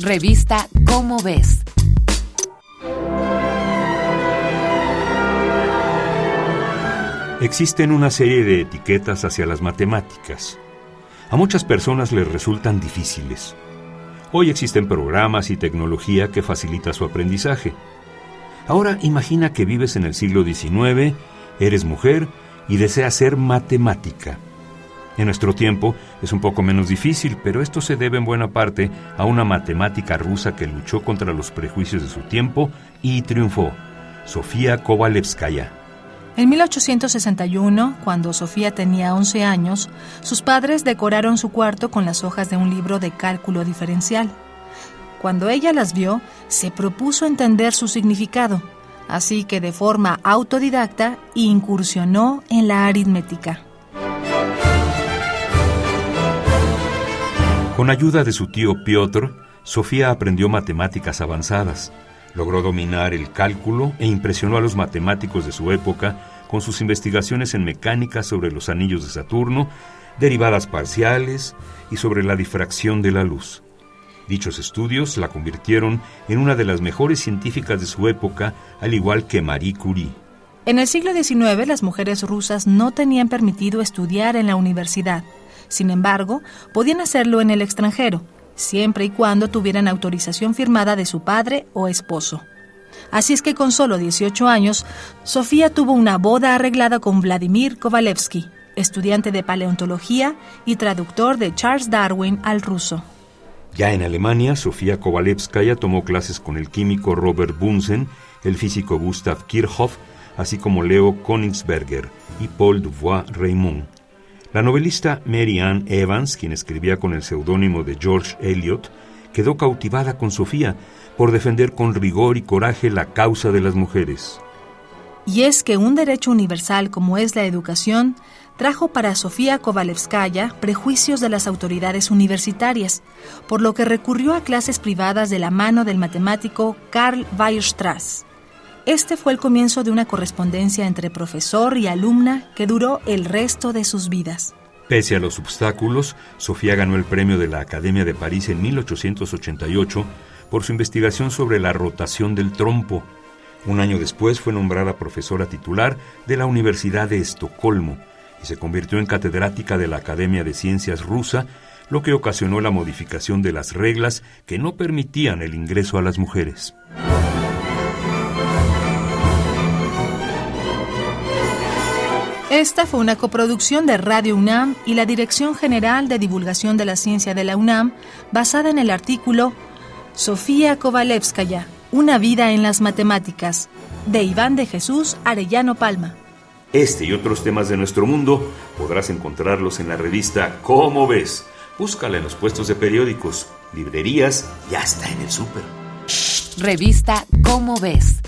Revista Cómo ves. Existen una serie de etiquetas hacia las matemáticas. A muchas personas les resultan difíciles. Hoy existen programas y tecnología que facilita su aprendizaje. Ahora imagina que vives en el siglo XIX, eres mujer y deseas ser matemática. En nuestro tiempo es un poco menos difícil, pero esto se debe en buena parte a una matemática rusa que luchó contra los prejuicios de su tiempo y triunfó, Sofía Kovalevskaya. En 1861, cuando Sofía tenía 11 años, sus padres decoraron su cuarto con las hojas de un libro de cálculo diferencial. Cuando ella las vio, se propuso entender su significado, así que de forma autodidacta incursionó en la aritmética. Con ayuda de su tío Piotr, Sofía aprendió matemáticas avanzadas, logró dominar el cálculo e impresionó a los matemáticos de su época con sus investigaciones en mecánica sobre los anillos de Saturno, derivadas parciales y sobre la difracción de la luz. Dichos estudios la convirtieron en una de las mejores científicas de su época, al igual que Marie Curie. En el siglo XIX las mujeres rusas no tenían permitido estudiar en la universidad. Sin embargo, podían hacerlo en el extranjero, siempre y cuando tuvieran autorización firmada de su padre o esposo. Así es que con solo 18 años, Sofía tuvo una boda arreglada con Vladimir Kovalevsky, estudiante de paleontología y traductor de Charles Darwin al ruso. Ya en Alemania, Sofía Kovalevskaya tomó clases con el químico Robert Bunsen, el físico Gustav Kirchhoff, así como Leo Königsberger y Paul Dubois-Raymond. La novelista Mary Ann Evans, quien escribía con el seudónimo de George Eliot, quedó cautivada con Sofía por defender con rigor y coraje la causa de las mujeres. Y es que un derecho universal como es la educación trajo para Sofía Kovalevskaya prejuicios de las autoridades universitarias, por lo que recurrió a clases privadas de la mano del matemático Karl Weierstrass. Este fue el comienzo de una correspondencia entre profesor y alumna que duró el resto de sus vidas. Pese a los obstáculos, Sofía ganó el premio de la Academia de París en 1888 por su investigación sobre la rotación del trompo. Un año después fue nombrada profesora titular de la Universidad de Estocolmo y se convirtió en catedrática de la Academia de Ciencias rusa, lo que ocasionó la modificación de las reglas que no permitían el ingreso a las mujeres. Esta fue una coproducción de Radio UNAM y la Dirección General de Divulgación de la Ciencia de la UNAM, basada en el artículo Sofía Kovalevskaya, Una vida en las matemáticas, de Iván de Jesús Arellano Palma. Este y otros temas de nuestro mundo podrás encontrarlos en la revista Cómo ves. Búscala en los puestos de periódicos, librerías y hasta en el súper. Revista Cómo ves